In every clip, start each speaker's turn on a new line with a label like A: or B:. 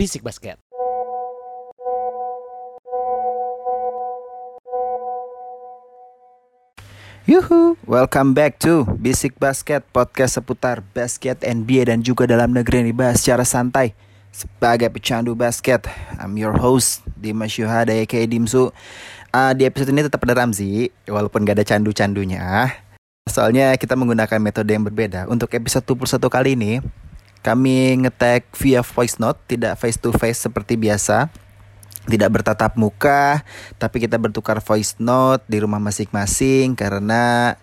A: Bisik Basket.
B: Yuhu, welcome back to Basic Basket, podcast seputar basket NBA dan juga dalam negeri yang dibahas secara santai sebagai pecandu basket. I'm your host, Dimas Yuhada aka Dimsu. Uh, di episode ini tetap ada Ramzi, walaupun gak ada candu-candunya. Soalnya kita menggunakan metode yang berbeda. Untuk episode 21 kali ini, kami ngetek via voice note, tidak face to face seperti biasa tidak bertatap muka, tapi kita bertukar voice note di rumah masing-masing karena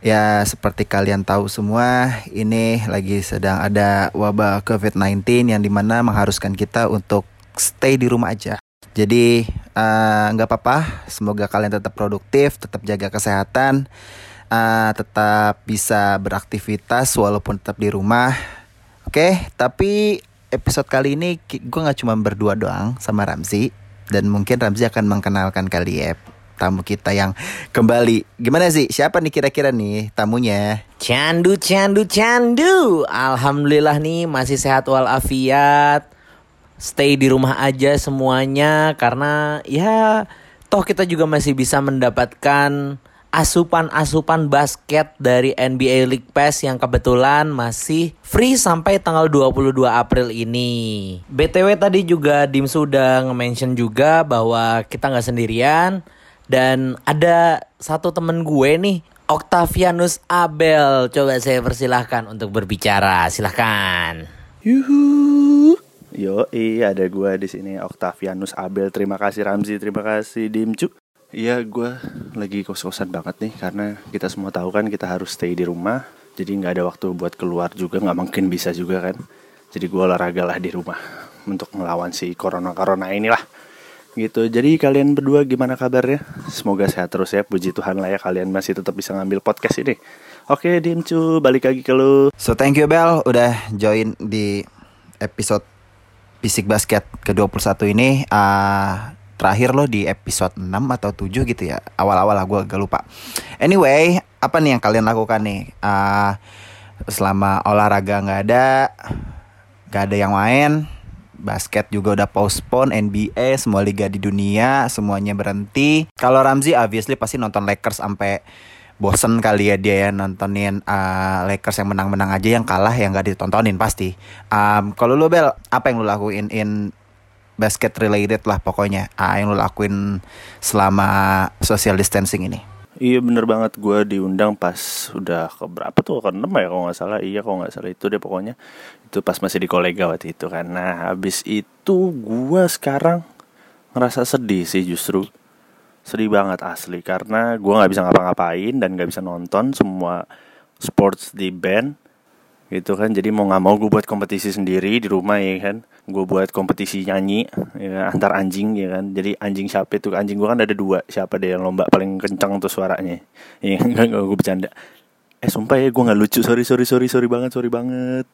B: ya seperti kalian tahu semua ini lagi sedang ada wabah COVID-19 yang di mana mengharuskan kita untuk stay di rumah aja. Jadi eh, nggak uh, apa-apa, semoga kalian tetap produktif, tetap jaga kesehatan, uh, tetap bisa beraktivitas walaupun tetap di rumah. Oke, tapi episode kali ini gue nggak cuma berdua doang sama Ramzi dan mungkin Ramzi akan mengenalkan kali ya tamu kita yang kembali. Gimana sih? Siapa nih kira-kira nih tamunya?
A: Candu, candu, candu. Alhamdulillah nih masih sehat walafiat. Stay di rumah aja semuanya karena ya toh kita juga masih bisa mendapatkan asupan-asupan basket dari NBA League Pass yang kebetulan masih free sampai tanggal 22 April ini. BTW tadi juga Dim sudah nge-mention juga bahwa kita nggak sendirian dan ada satu temen gue nih Octavianus Abel. Coba saya persilahkan untuk berbicara. Silahkan.
C: Yuhu. Yo, iya ada gue di sini Octavianus Abel. Terima kasih Ramzi, terima kasih Dimcu. Iya gue lagi kos-kosan banget nih karena kita semua tahu kan kita harus stay di rumah jadi nggak ada waktu buat keluar juga nggak mungkin bisa juga kan. Jadi gue olahraga lah di rumah untuk melawan si corona corona inilah. Gitu. Jadi kalian berdua gimana kabarnya? Semoga sehat terus ya puji Tuhan lah ya kalian masih tetap bisa ngambil podcast ini. Oke Dimcu balik lagi ke lu.
B: So thank you Bel udah join di episode Fisik Basket ke-21 ini. Uh, terakhir lo di episode 6 atau 7 gitu ya. Awal-awal lah gue agak lupa. Anyway apa nih yang kalian lakukan nih? Uh, selama olahraga nggak ada nggak ada yang main basket juga udah postpone NBA semua liga di dunia semuanya berhenti. Kalau Ramzi obviously pasti nonton Lakers sampai bosen kali ya dia ya nontonin uh, Lakers yang menang-menang aja yang kalah yang gak ditontonin pasti. Um, kalau lu Bel, apa yang lu lakuin in basket related lah pokoknya. Ah, yang lo lakuin selama social distancing ini.
C: Iya bener banget. Gue diundang pas udah ke berapa tuh? Ke 6 ya kalau nggak salah. Iya kalau nggak salah itu deh pokoknya. Itu pas masih di kolega waktu itu kan. Nah habis itu gue sekarang ngerasa sedih sih justru. Sedih banget asli. Karena gue nggak bisa ngapa-ngapain dan nggak bisa nonton semua sports di band gitu kan. Jadi mau nggak mau gue buat kompetisi sendiri di rumah ya kan. Gue buat kompetisi nyanyi ya, antar anjing ya kan. Jadi anjing siapa itu? Anjing gue kan ada dua. Siapa deh yang lomba paling kencang tuh suaranya. Ya nggak gue bercanda. Eh sumpah ya gue nggak lucu. Sorry sorry sorry sorry banget sorry banget.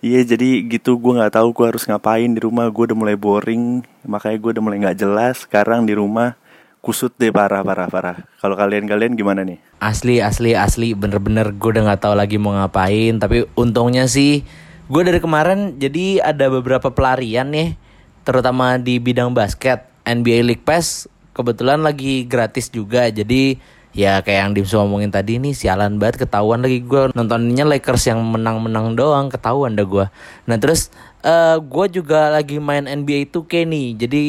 C: Iya jadi gitu gue nggak tahu gue harus ngapain di rumah. Gue udah mulai boring. Makanya gue udah mulai nggak jelas. Sekarang di rumah kusut deh parah parah parah. Kalau kalian kalian gimana nih?
A: Asli asli asli bener-bener gue udah nggak tahu lagi mau ngapain. Tapi untungnya sih gue dari kemarin jadi ada beberapa pelarian nih, terutama di bidang basket. NBA League Pass kebetulan lagi gratis juga. Jadi ya kayak yang Dimsu ngomongin tadi nih sialan banget ketahuan lagi gue nontonnya Lakers yang menang-menang doang ketahuan dah gue. Nah terus uh, gue juga lagi main NBA 2K nih. Jadi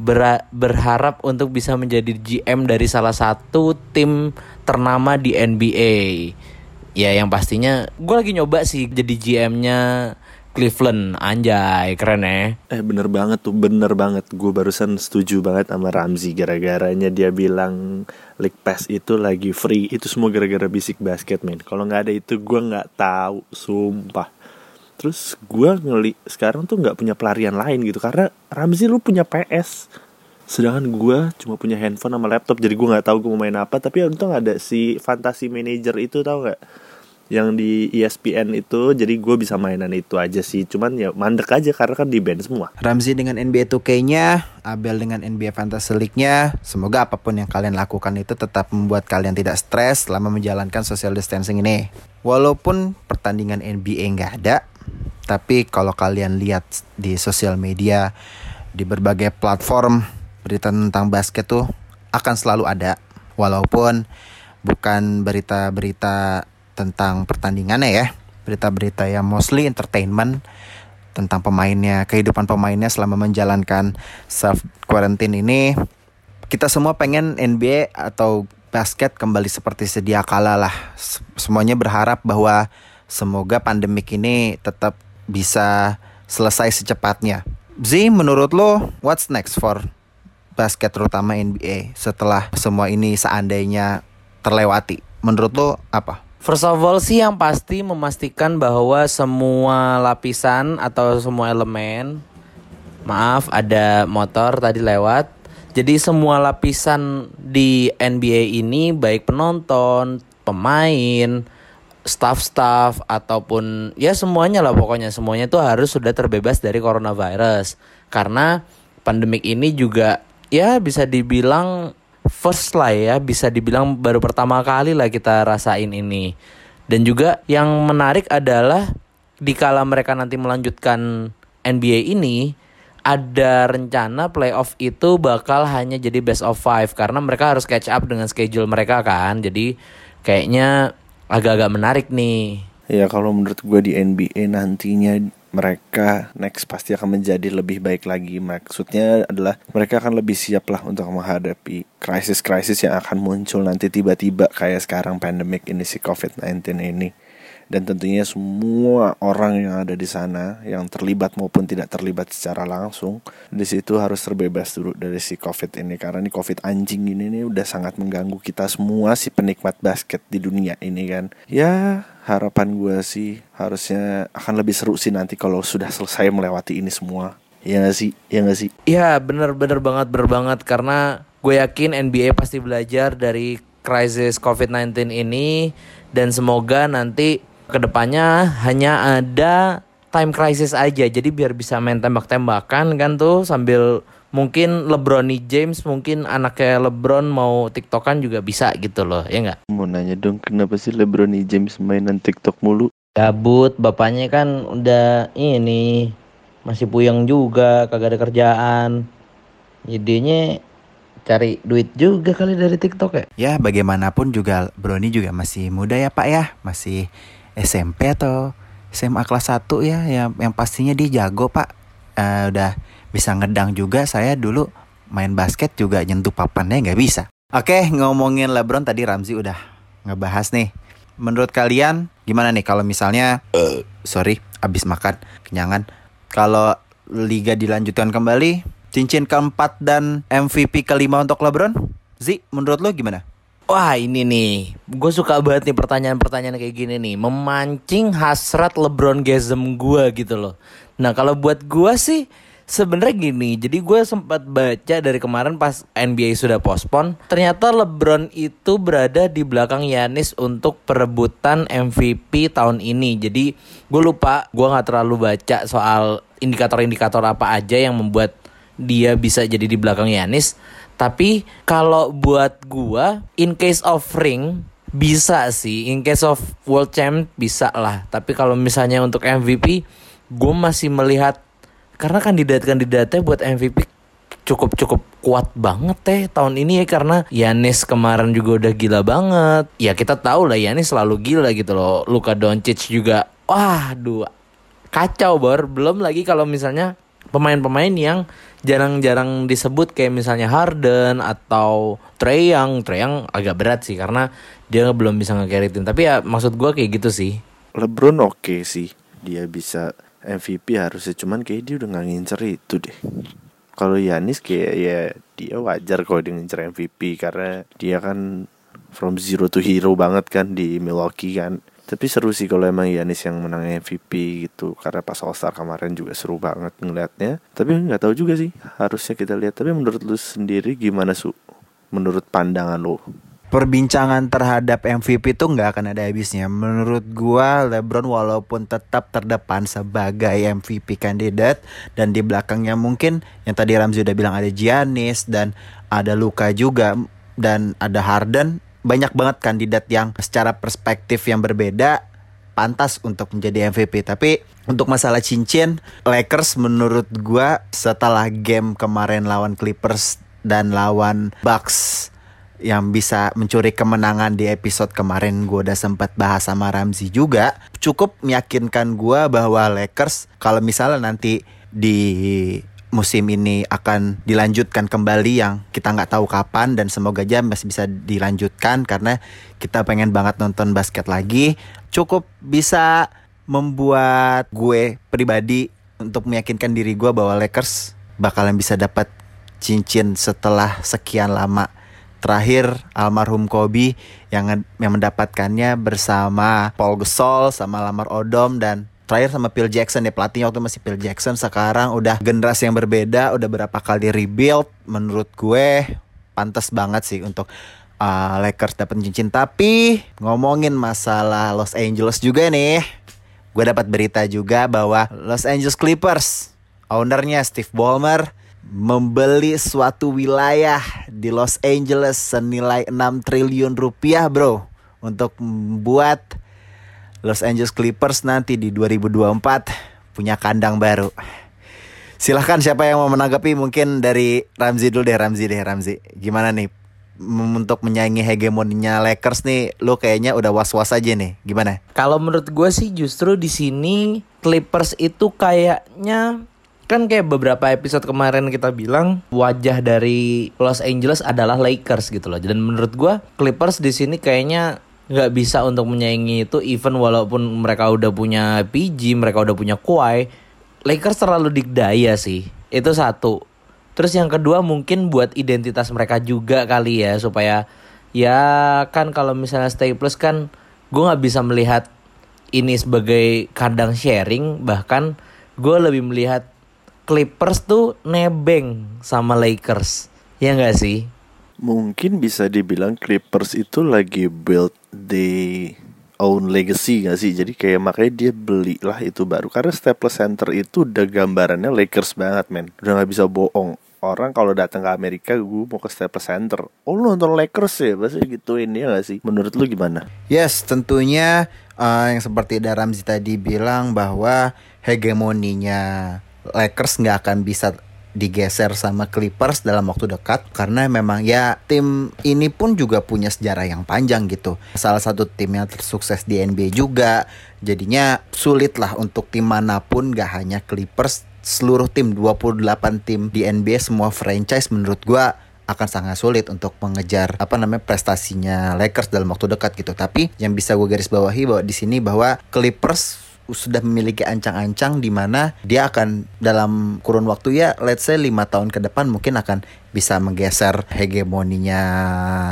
A: ber berharap untuk bisa menjadi GM dari salah satu tim ternama di NBA. Ya yang pastinya gue lagi nyoba sih jadi GM-nya Cleveland. Anjay keren ya.
C: Eh bener banget tuh bener banget. Gue barusan setuju banget sama Ramzi. Gara-garanya dia bilang League Pass itu lagi free. Itu semua gara-gara bisik basket men. Kalau nggak ada itu gue nggak tahu sumpah terus gue ngeli sekarang tuh nggak punya pelarian lain gitu karena Ramzi lu punya PS sedangkan gue cuma punya handphone sama laptop jadi gue nggak tahu gue mau main apa. Tapi untung ada si Fantasy Manager itu tau nggak? Yang di ESPN itu jadi gue bisa mainan itu aja sih. Cuman ya mandek aja karena kan di band semua.
B: Ramzi dengan NBA 2K-nya Abel dengan NBA Fantasy League-nya semoga apa pun yang kalian lakukan itu tetap membuat kalian tidak stres selama menjalankan social distancing ini. Walaupun pertandingan NBA nggak ada Tapi kalau kalian lihat di sosial media, di berbagai platform berita tentang basket tuh akan selalu ada. Walaupun bukan berita-berita tentang pertandingannya ya, berita-berita yang mostly entertainment tentang pemainnya, kehidupan pemainnya selama menjalankan self quarantine ini. Kita semua pengen NBA atau basket kembali seperti sedia kala lah. Semuanya berharap bahwa semoga pandemik ini tetap bisa selesai secepatnya. Z, menurut lo, what's next for basket terutama NBA setelah semua ini seandainya terlewati? Menurut lo apa?
A: First of all sih yang pasti memastikan bahwa semua lapisan atau semua elemen Maaf ada motor tadi lewat Jadi semua lapisan di NBA ini baik penonton, pemain, staff-staff ataupun ya semuanya lah pokoknya. Semuanya itu harus sudah terbebas dari coronavirus. Karena pandemik ini juga ya bisa dibilang first lah ya. Bisa dibilang baru pertama kali lah kita rasain ini. Dan juga yang menarik adalah dikala mereka nanti melanjutkan NBA ini ada rencana playoff itu bakal hanya jadi best of five. Karena mereka harus catch up dengan schedule mereka kan. Jadi kayaknya agak-agak menarik nih.
C: Ya kalau menurut gue di NBA nantinya mereka next pasti akan menjadi lebih baik lagi. Maksudnya adalah mereka akan lebih siap lah untuk menghadapi krisis-krisis yang akan muncul nanti tiba-tiba kayak sekarang pandemic ini si COVID-19 ini dan tentunya semua orang yang ada di sana yang terlibat maupun tidak terlibat secara langsung di situ harus terbebas dulu dari si covid ini. Karena ini covid anjing ini nih udah sangat mengganggu kita semua si penikmat basket di dunia ini kan. Ya harapan gue sih harusnya akan lebih seru sih nanti kalau sudah selesai melewati ini semua. Ya gak sih? Ya gak sih?
A: Ya bener-bener banget bener banget. Karena gue yakin NBA pasti belajar dari krisis COVID-19 ini. Dan semoga nanti ke depannya hanya ada time crisis aja. Jadi biar bisa main tembak-tembakan kan tuh sambil mungkin LeBron James mungkin anaknya LeBron mau tiktokan juga bisa gitu loh ya nggak?
C: Mau nanya dong kenapa sih LeBron James mainan tiktok mulu?
A: Gabut bapaknya kan udah ini masih puyeng juga kagak ada kerjaan. Jadinya cari duit juga kali dari TikTok ya.
B: Ya bagaimanapun juga Brony juga masih muda ya Pak ya, masih SMP atau SMA kelas 1 ya yang yang pastinya dia jago pak. Uh, udah bisa ngedang juga. Saya dulu main basket juga nyentuh papannya nggak bisa. Oke ngomongin LeBron tadi Ramzi udah ngebahas nih. Menurut kalian gimana nih kalau misalnya uh, sorry abis makan kenyangan. Kalau liga dilanjutkan kembali cincin keempat dan MVP kelima untuk LeBron? Zi menurut lo gimana
A: Wah ini nih, gue suka banget nih pertanyaan-pertanyaan kayak gini nih, memancing hasrat LeBron Gasm gue gitu loh. Nah kalau buat gue sih sebenarnya gini, jadi gue sempat baca dari kemarin pas NBA sudah pospon, ternyata LeBron itu berada di belakang Yanis untuk perebutan MVP tahun ini. Jadi gue lupa, gue nggak terlalu baca soal indikator-indikator apa aja yang membuat dia bisa jadi di belakang Yanis. Tapi kalau buat gua in case of ring bisa sih, in case of world champ bisa lah. Tapi kalau misalnya untuk MVP, gue masih melihat karena kandidat-kandidatnya buat MVP cukup cukup kuat banget teh tahun ini ya karena Yanis kemarin juga udah gila banget. Ya kita tahu lah Yanis selalu gila gitu loh. Luka Doncic juga wah dua kacau bor. Belum lagi kalau misalnya pemain-pemain yang jarang-jarang disebut kayak misalnya Harden atau Trey Young. Trey Young agak berat sih karena dia belum bisa ngekeritin. Tapi ya maksud gue kayak gitu sih.
C: LeBron oke okay sih. Dia bisa MVP harusnya cuman kayak dia udah gak ngincer itu deh. Kalau Yanis kayak ya dia wajar kalau dia ngincer MVP karena dia kan from zero to hero banget kan di Milwaukee kan tapi seru sih kalau emang Yanis yang menang MVP gitu. Karena pas All Star kemarin juga seru banget ngeliatnya. Tapi nggak tahu juga sih harusnya kita lihat. Tapi menurut lu sendiri gimana su? Menurut pandangan lu?
B: Perbincangan terhadap MVP tuh nggak akan ada habisnya. Menurut gua LeBron walaupun tetap terdepan sebagai MVP kandidat dan di belakangnya mungkin yang tadi Ramzi udah bilang ada Giannis dan ada Luka juga dan ada Harden banyak banget kandidat yang secara perspektif yang berbeda pantas untuk menjadi MVP. Tapi untuk masalah cincin, Lakers menurut gua setelah game kemarin lawan Clippers dan lawan Bucks yang bisa mencuri kemenangan di episode kemarin gue udah sempat bahas sama Ramzi juga cukup meyakinkan gue bahwa Lakers kalau misalnya nanti di musim ini akan dilanjutkan kembali yang kita nggak tahu kapan dan semoga aja masih bisa dilanjutkan karena kita pengen banget nonton basket lagi. Cukup bisa membuat gue pribadi untuk meyakinkan diri gue bahwa Lakers bakalan bisa dapat cincin setelah sekian lama. Terakhir almarhum Kobe yang yang mendapatkannya bersama Paul Gasol sama Lamar Odom dan terakhir sama Phil Jackson ya pelatihnya waktu masih Phil Jackson sekarang udah generasi yang berbeda udah berapa kali rebuild menurut gue pantas banget sih untuk uh, Lakers dapat cincin. Tapi ngomongin masalah Los Angeles juga nih gue dapat berita juga bahwa Los Angeles Clippers ownernya Steve Ballmer membeli suatu wilayah di Los Angeles senilai 6 triliun rupiah bro untuk membuat Los Angeles Clippers nanti di 2024 punya kandang baru. Silahkan siapa yang mau menanggapi mungkin dari Ramzi dulu deh Ramzi deh Ramzi. Gimana nih untuk menyaingi hegemoninya Lakers nih lu kayaknya udah was-was aja nih. Gimana?
A: Kalau menurut gue sih justru di sini Clippers itu kayaknya kan kayak beberapa episode kemarin kita bilang wajah dari Los Angeles adalah Lakers gitu loh. Dan menurut gua Clippers di sini kayaknya nggak bisa untuk menyaingi itu even walaupun mereka udah punya PG, mereka udah punya Kawhi. Lakers terlalu dikdaya sih. Itu satu. Terus yang kedua mungkin buat identitas mereka juga kali ya supaya ya kan kalau misalnya Stay Plus kan gue nggak bisa melihat ini sebagai kandang sharing bahkan gue lebih melihat Clippers tuh nebeng sama Lakers. Ya nggak sih?
C: Mungkin bisa dibilang Clippers itu lagi build the own legacy gak sih? Jadi kayak makanya dia belilah itu baru Karena Staples Center itu udah gambarannya Lakers banget men Udah gak bisa bohong Orang kalau datang ke Amerika gue mau ke Staples Center Oh lu nonton Lakers ya? Pasti gituin ya gak sih? Menurut lu gimana?
B: Yes tentunya uh, yang seperti Daramzi tadi bilang bahwa hegemoninya Lakers nggak akan bisa digeser sama Clippers dalam waktu dekat karena memang ya tim ini pun juga punya sejarah yang panjang gitu. Salah satu tim yang tersukses di NBA juga. Jadinya sulit lah untuk tim mana pun gak hanya Clippers seluruh tim 28 tim di NBA semua franchise menurut gua akan sangat sulit untuk mengejar apa namanya prestasinya Lakers dalam waktu dekat gitu. Tapi yang bisa gue garis bawahi bahwa di sini bahwa Clippers sudah memiliki ancang-ancang di mana dia akan dalam kurun waktu ya let's say lima tahun ke depan mungkin akan bisa menggeser hegemoninya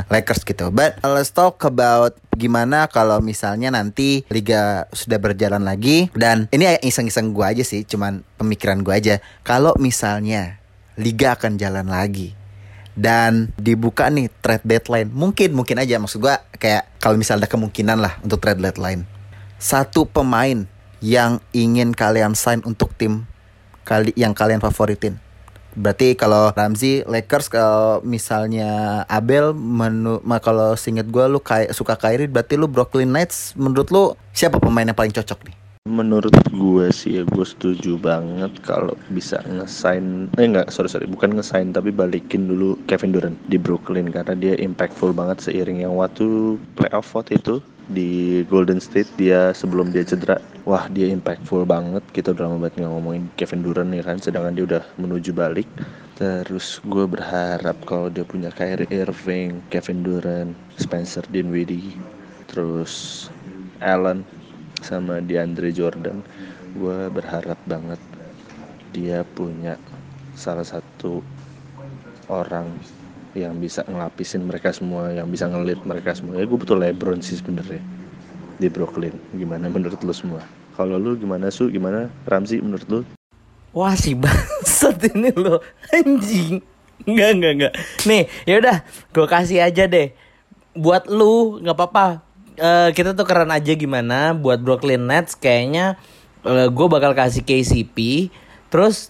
B: Lakers gitu. But let's talk about gimana kalau misalnya nanti liga sudah berjalan lagi dan ini iseng-iseng gue aja sih, cuman pemikiran gue aja. Kalau misalnya liga akan jalan lagi dan dibuka nih trade deadline, mungkin mungkin aja maksud gue kayak kalau misalnya ada kemungkinan lah untuk trade deadline satu pemain yang ingin kalian sign untuk tim kali yang kalian favoritin. Berarti kalau Ramzi Lakers kalau misalnya Abel menu kalau singet gue lu kayak suka Kyrie berarti lu Brooklyn Nets menurut lu siapa pemain yang paling cocok nih?
C: Menurut gue sih ya gue setuju banget kalau bisa ngesign eh enggak sorry sorry bukan ngesign tapi balikin dulu Kevin Durant di Brooklyn karena dia impactful banget seiring yang waktu playoff vote itu di Golden State dia sebelum dia cedera wah dia impactful banget kita udah lama banget ngomongin Kevin Durant nih kan sedangkan dia udah menuju balik. Terus gue berharap kalau dia punya Kyrie Irving Kevin Durant Spencer Dinwiddie terus Allen sama DeAndre Jordan gue berharap banget dia punya salah satu orang yang bisa ngelapisin mereka semua yang bisa ngelit mereka semua. Ya gue betul LeBron sih sebenarnya di Brooklyn. Gimana menurut lo semua? Kalau lu gimana su? Gimana Ramzi menurut lu?
A: Wah si bangsat ini lo anjing. Enggak, enggak, enggak. Nih, yaudah, gue kasih aja deh. Buat lu, nggak apa-apa. Uh, kita tuh keren aja gimana buat Brooklyn Nets kayaknya uh, eh, gue bakal kasih KCP terus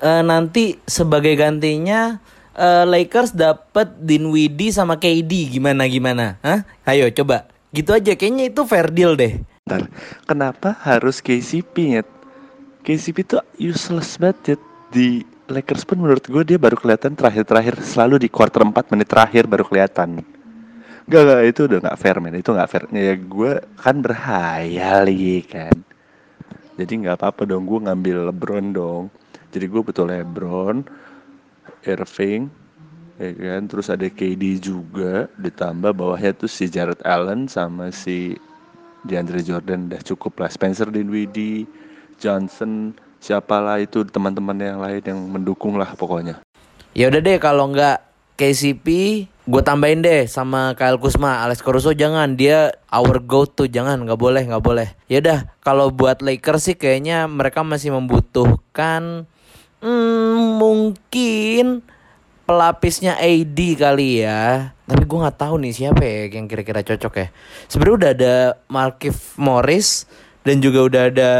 A: uh, nanti sebagai gantinya uh, Lakers dapat Dinwiddie sama KD gimana gimana Hah? ayo coba gitu aja kayaknya itu fair deal deh
C: Ntar, kenapa harus KCP nyet? KCP tuh useless banget Nyet. di Lakers pun menurut gue dia baru kelihatan terakhir-terakhir selalu di quarter 4 menit terakhir baru kelihatan. Gak, gak itu udah gak fair men itu gak fair. Ya gue kan berhayal kan. Jadi nggak apa-apa dong gue ngambil LeBron dong. Jadi gue betul LeBron, Irving, ya kan. Terus ada KD juga ditambah bawahnya tuh si Jared Allen sama si DeAndre Jordan udah cukup lah. Spencer Dinwiddie, Johnson, siapalah itu teman-teman yang lain yang mendukung lah pokoknya.
A: Ya udah deh kalau nggak KCP gue tambahin deh sama Kyle Kuzma Alex Caruso jangan dia our go to jangan nggak boleh nggak boleh ya udah kalau buat Lakers sih kayaknya mereka masih membutuhkan hmm, mungkin pelapisnya AD kali ya. Tapi gue nggak tahu nih siapa ya yang kira-kira cocok ya. Sebenarnya udah ada Markif Morris dan juga udah ada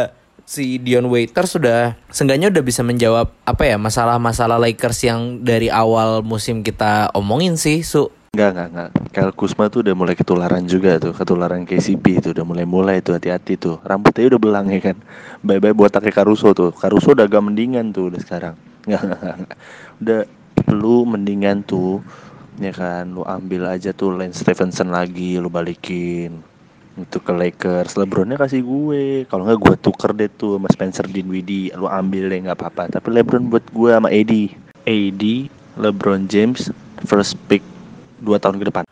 A: si Dion Waiters sudah. Seenggaknya udah bisa menjawab apa ya masalah-masalah Lakers yang dari awal musim kita omongin sih su
C: Enggak, enggak, enggak. Kyle Kuzma tuh udah mulai ketularan juga tuh, ketularan KCP itu udah mulai-mulai tuh hati-hati tuh. Rambutnya udah belang ya kan. Bye-bye buat pakai Caruso tuh. Caruso udah agak mendingan tuh udah sekarang. Enggak, enggak. Udah lu mendingan tuh ya kan lu ambil aja tuh Lance Stevenson lagi lu balikin itu ke Lakers Lebronnya kasih gue kalau nggak gue tuker deh tuh sama Spencer Dinwiddie lu ambil deh nggak apa-apa tapi Lebron buat gue sama AD AD LeBron James first pick dua tahun ke depan.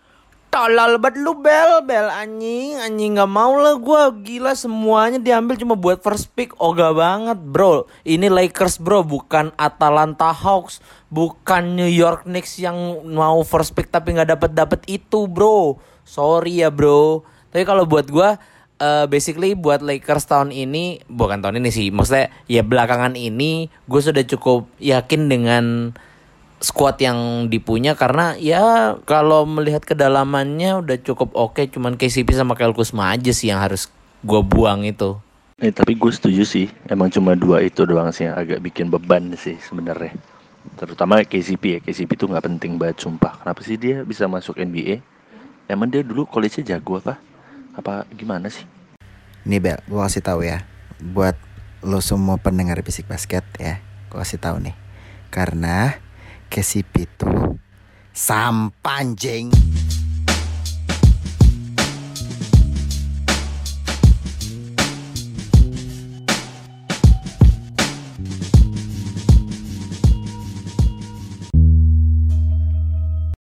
A: Tolol banget lu bel. Bel anjing. Anjing nggak mau lah gue gila semuanya diambil cuma buat first pick. Oga banget bro. Ini Lakers bro. Bukan Atalanta Hawks. Bukan New York Knicks yang mau first pick tapi nggak dapet dapet itu bro. Sorry ya bro. Tapi kalau buat gue uh, basically buat Lakers tahun ini bukan tahun ini sih. Maksudnya ya belakangan ini gue sudah cukup yakin dengan squad yang dipunya karena ya kalau melihat kedalamannya udah cukup oke okay, cuman KCP sama Kyle Kuzma aja sih yang harus gue buang itu.
C: Eh tapi gue setuju sih emang cuma dua itu doang sih yang agak bikin beban sih sebenarnya. Terutama KCP ya KCP itu nggak penting banget sumpah. Kenapa sih dia bisa masuk NBA emang dia dulu college-nya jago apa? Apa gimana sih?
B: Nih Bel, gue kasih tahu ya. Buat lo semua pendengar bisik basket ya, gue kasih tahu nih. Karena KCP itu sampanjing.